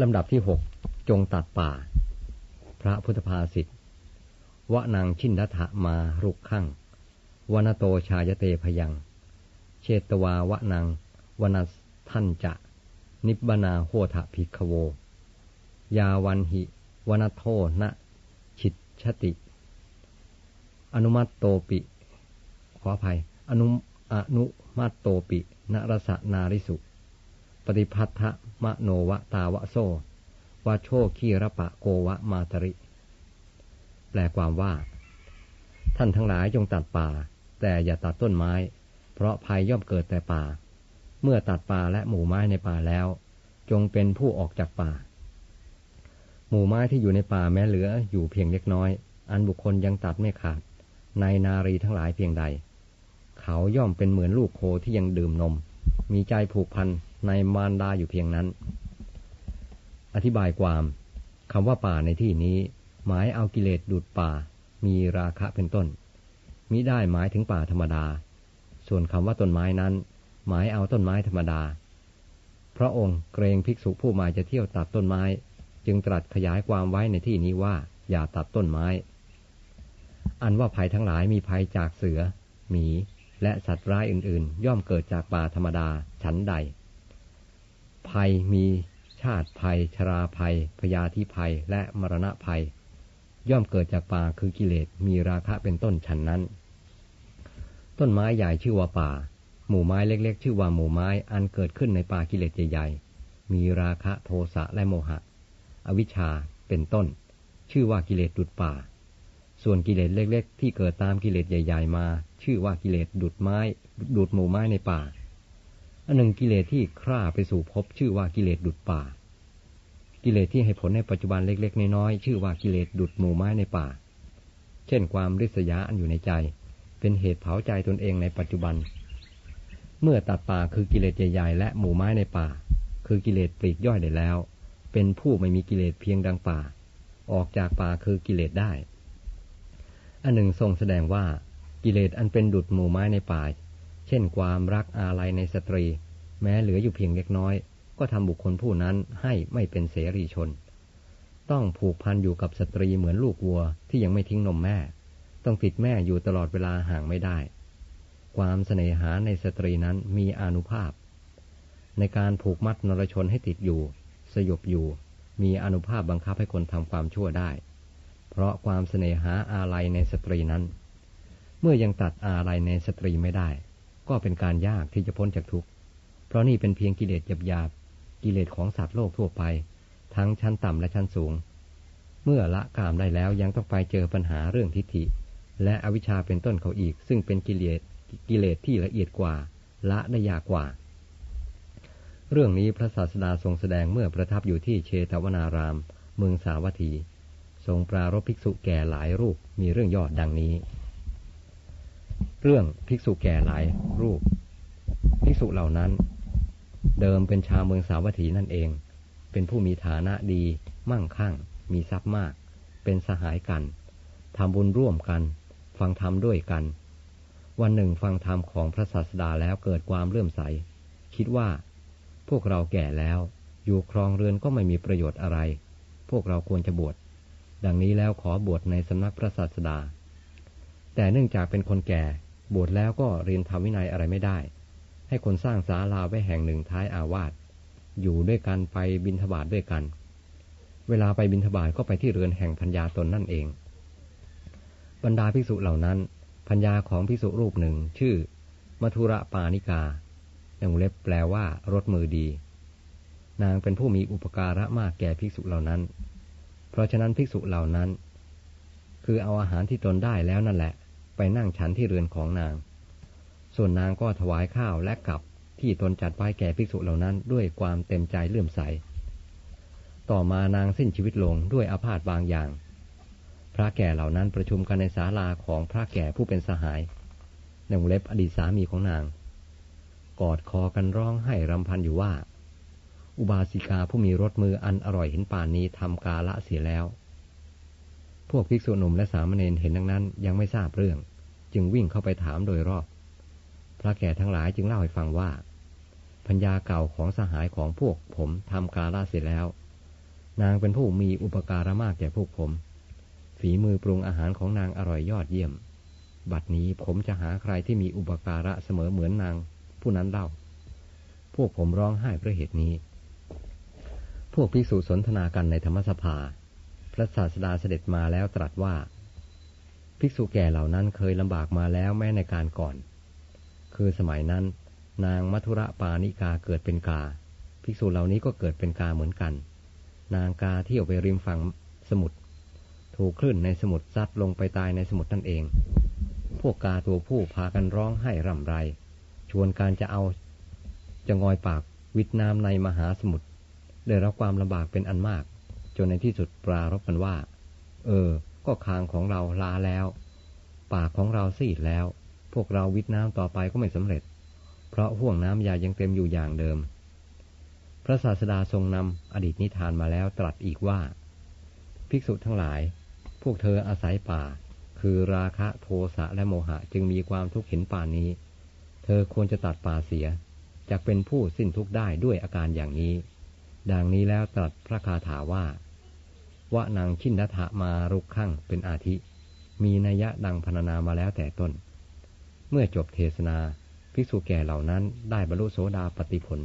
ลำดับที่หกจงตัดป่า พระพุทธภาษิตวะนางชินดัฐมารุกขังวนโตชายเตพยัง เชตวาวะนางวนท่านจะ นิบบนาโหทะภิกขโว ยาวันหิวนโทนะ ชิตชติ อนุมัตโตปิ ขออภัย อนุอนุมัตโตปินรสนาริสุ ฏิพัทธมโนวตาวะโซวาโชคีระปะโกวะมาตริ แปลความว่า ท่านทั้งหลายจงตัดป่า แต่อย่าตัดต้นไม้ เพราะภัยย่อมเกิดแต่ป่า เมื่อตัดป่าและหมู่ไม้ในป่าแล้ว จงเป็นผู้ออกจากป่า หมู่ไม้ที่อยู่ในป่าแม้เหลืออยู่เพียงเล็กน้อย อันบุคคลยังตัดไม่ขาด ในนารีทั้งหลายเพียงใด เขาย่อมเป็นเหมือนลูกโคที่ยังดื่มนม มีใจผูกพัน ในมารดาอยู่เพียงนั้น อธิบายความคำว่าป่าในที่นี้ หมายเอากิเลสดูดป่า มีราคะเป็นต้นมิได้หมายถึงป่าธรรมดา ส่วนคำว่าต้นไม้นั้น หมายเอาต้นไม้ธรรมดา พระองค์เกรงภิกษุผู้มาจะเที่ยวตัดต้นไม้ จึงตรัสขยายความไว้ในที่นี้ว่า อย่าตัดต้นไม้ อันว่าภัยทั้งหลายมีภัยจากเสือ หมี และสัตว์ร้ายอื่นๆ ย่อมเกิดจากป่าธรรมดา ฉันใด ภัยมีชาติภัย ชราภัย พยาธิภัย และมรณะภัย ย่อมเกิดจากป่าคือกิเลส มีราคะเป็นต้นฉันนั้น ต้นไม้ใหญ่ชื่อว่าป่า หมู่ไม้เล็กๆ ชื่อว่าหมู่ไม้ อันเกิดขึ้นในป่ากิเลสใหญ่ๆ มีราคะโทสะและโมหะ อวิชชา เป็นต้น ชื่อว่ากิเลสดุดป่า ส่วนกิเลสเล็ก ๆ ที่เกิดตามกิเลสใหญ่ ๆ มา ชื่อว่ากิเลสดุดไม้ ดุดหมู่ไม้ในป่า อันหนึ่งกิเลสที่คร่าไปสู่ภพชื่อว่ากิเลสดุดป่า กิเลสที่ให้ผลในปัจจุบันเล็กๆน้อยๆชื่อว่ากิเลสดุดหมู่ไม้ในป่า เช่นความริษยาอันอยู่ในใจ เป็นเหตุเผาใจตนเองในปัจจุบัน เมื่อตัดป่าคือกิเลสใหญ่ๆและหมู่ไม้ในป่า คือกิเลสปลีกย่อยได้แล้ว เป็นผู้ไม่มีกิเลสเพียงดังป่า ออกจากป่าคือกิเลสได้ อันหนึ่งทรงแสดงว่ากิเลสอันเป็นดุจหมู่ไม้ในป่า เช่นความรักอาลัยในสตรี แม้เหลืออยู่เพียงเล็กน้อย ก็ทำบุคคลผู้นั้นให้ไม่เป็นเสรีชน ต้องผูกพันอยู่กับสตรีเหมือนลูกวัวที่ยังไม่ทิ้งนมแม่ ต้องติดแม่อยู่ตลอดเวลาห่างไม่ได้ ความเสน่หาในสตรีนั้นมีอนุภาพ ในการผูกมัดนรชนให้ติดอยู่ สยบอยู่ มีอนุภาพบังคับให้คนทำความชั่วได้ เพราะความเสน่หาอาลัยในสตรีนั้น เมื่อยังตัดอาลัยในสตรีไม่ได้ ก็เป็นการยากที่จะพ้นจากทุกข์ เพราะนี่เป็นเพียงกิเลสหยาบๆกิเลสของสัตว์โลกทั่วไป ทั้งชั้นต่ำและชั้นสูง เมื่อละกามได้แล้วยังต้องไปเจอปัญหาเรื่องทิฏฐิ และอวิชชาเป็นต้นเขาอีก ซึ่งเป็นกิเลสกิเลสที่ละเอียดกว่า ละได้ยากกว่า เรื่องนี้พระศาสดาทรงแสดงเมื่อประทับอยู่ที่เชตวนาราม เมืองสาวัตถี ทรงปรารบภิกษุแก่หลายรูปมีเรื่องยอดดังนี้ เรื่องภิกษุแก่หลายรูป ภิกษุเหล่านั้น เดิมเป็นชาวเมืองสาวัตถีนั่นเอง เป็นผู้มีฐานะดี มั่งคั่ง มีทรัพย์มาก เป็นสหายกันทำบุญร่วมกัน ฟังธรรมด้วยกัน วันหนึ่งฟังธรรมของพระศาสดาแล้วเกิดความเลื่อมใส คิดว่า พวกเราแก่แล้ว อยู่ครองเรือนก็ไม่มีประโยชน์อะไร พวกเราควรจะบวช ดังนี้แล้วขอบวชในสำนักพระศาสดา แต่เนื่องจากเป็นคนแก่ บวชแล้วก็เรียนทำวินัยอะไรไม่ได้ ให้คนสร้างศาลาไว้แห่งหนึ่งท้ายอาวาสอยู่ด้วยกันไปบินทบาทด้วยกัน เวลาไปบินทบาทก็ไปที่เรือนแห่งพัญญาตนนั่นเอง บรรดาภิกษุเหล่านั้นพัญญาของภิกษุรูปหนึ่งชื่อ มัทุระปานิกาอย่างเล็บแปลว่ารถมือดี นางเป็นผู้มีอุปการะมากแก่ภิกษุเหล่านั้น เพราะฉะนั้นภิกษุเหล่านั้น คือเอาอาหารที่ตนได้แล้วนั่นแหละ ไปนั่งฉันที่เรือนของนาง ส่วนนางก็ถวายข้าวและกับที่ตนจัดไว้แก่ภิกษุเหล่านั้นด้วยความเต็มใจเลื่อมใส ต่อมานางสิ้นชีวิตลงด้วยอาพาธบางอย่าง พระแก่เหล่านั้นประชุมกันในศาลาของพระแก่ผู้เป็นสหายในวงเล็บอดีตสามีของนาง กอดคอกันร้องไห้รำพันอยู่ว่า อุบาสิกาผู้มีรสมืออันอร่อยเห็นป่านนี้ทำกาละเสียแล้ว พวกภิกษุหนุ่มและสามเณรเห็นดังนั้นยังไม่ทราบเรื่อง จึงวิ่งเข้าไปถามโดยรอบ พระแก่ทั้งหลายจึงเล่าให้ฟังว่าพัญญาเก่าของสหายของพวกผมทำกาลาเสร็จแล้ว นางเป็นผู้มีอุปการะมากแก่พวกผม ฝีมือปรุงอาหารของนางอร่อยยอดเยี่ยม บัดนี้ผมจะหาใครที่มีอุปการะเสมอเหมือนนาง ผู้นั้นเล่า พวกผมร้องไห้เพราะเหตุนี้ พวกภิกษุสนทนากันในธรรมสภา พระศาสดาเสด็จมาแล้วตรัสว่า ภิกษุแก่เหล่านั้นเคยลำบากมาแล้วแม้ในการก่อน คือสมัยนั้น นางมัทุระปานิกาเกิดเป็นกา ภิกษุเหล่านี้ก็เกิดเป็นกาเหมือนกัน นางกาเที่ยวไปริมฝั่งสมุทรถูกคลื่นในสมุทรซัดลงไปตายในสมุทรนั่นเอง พวกกาตัวผู้พากันร้องไห้ร่ำไร ชวนการจะเอาจะงอยปากวิดน้ำในมหาสมุทรได้รับความลำบากเป็นอันมาก จนในที่สุดปรารบกันว่า เออ ก็คางของเราลาแล้ว ปากของเราซีดแล้ว พวกเราวิดน้ำต่อไปก็ไม่สำเร็จ เพราะห่วงน้ำยายังเต็มอยู่อย่างเดิม พระศาสดาทรงนำอดีตนิทานมาแล้วตรัสอีกว่า ภิกษุทั้งหลาย พวกเธออาศัยป่า คือราคะโทสะและโมหะจึงมีความทุกข์เห็นป่านนี้ เธอควรจะตัดป่าเสียจะเป็นผู้สิ้นทุกข์ได้ด้วยอาการอย่างนี้ ดังนี้แล้วตรัสพระคาถาว่า วะนางชินดทะมารุกขังเป็นอาทิ มีนัยยะดังพรรณนามาแล้วแต่ต้น เมื่อจบเทศนา ภิกษุแก่เหล่านั้นได้บรรลุโสดาปติผล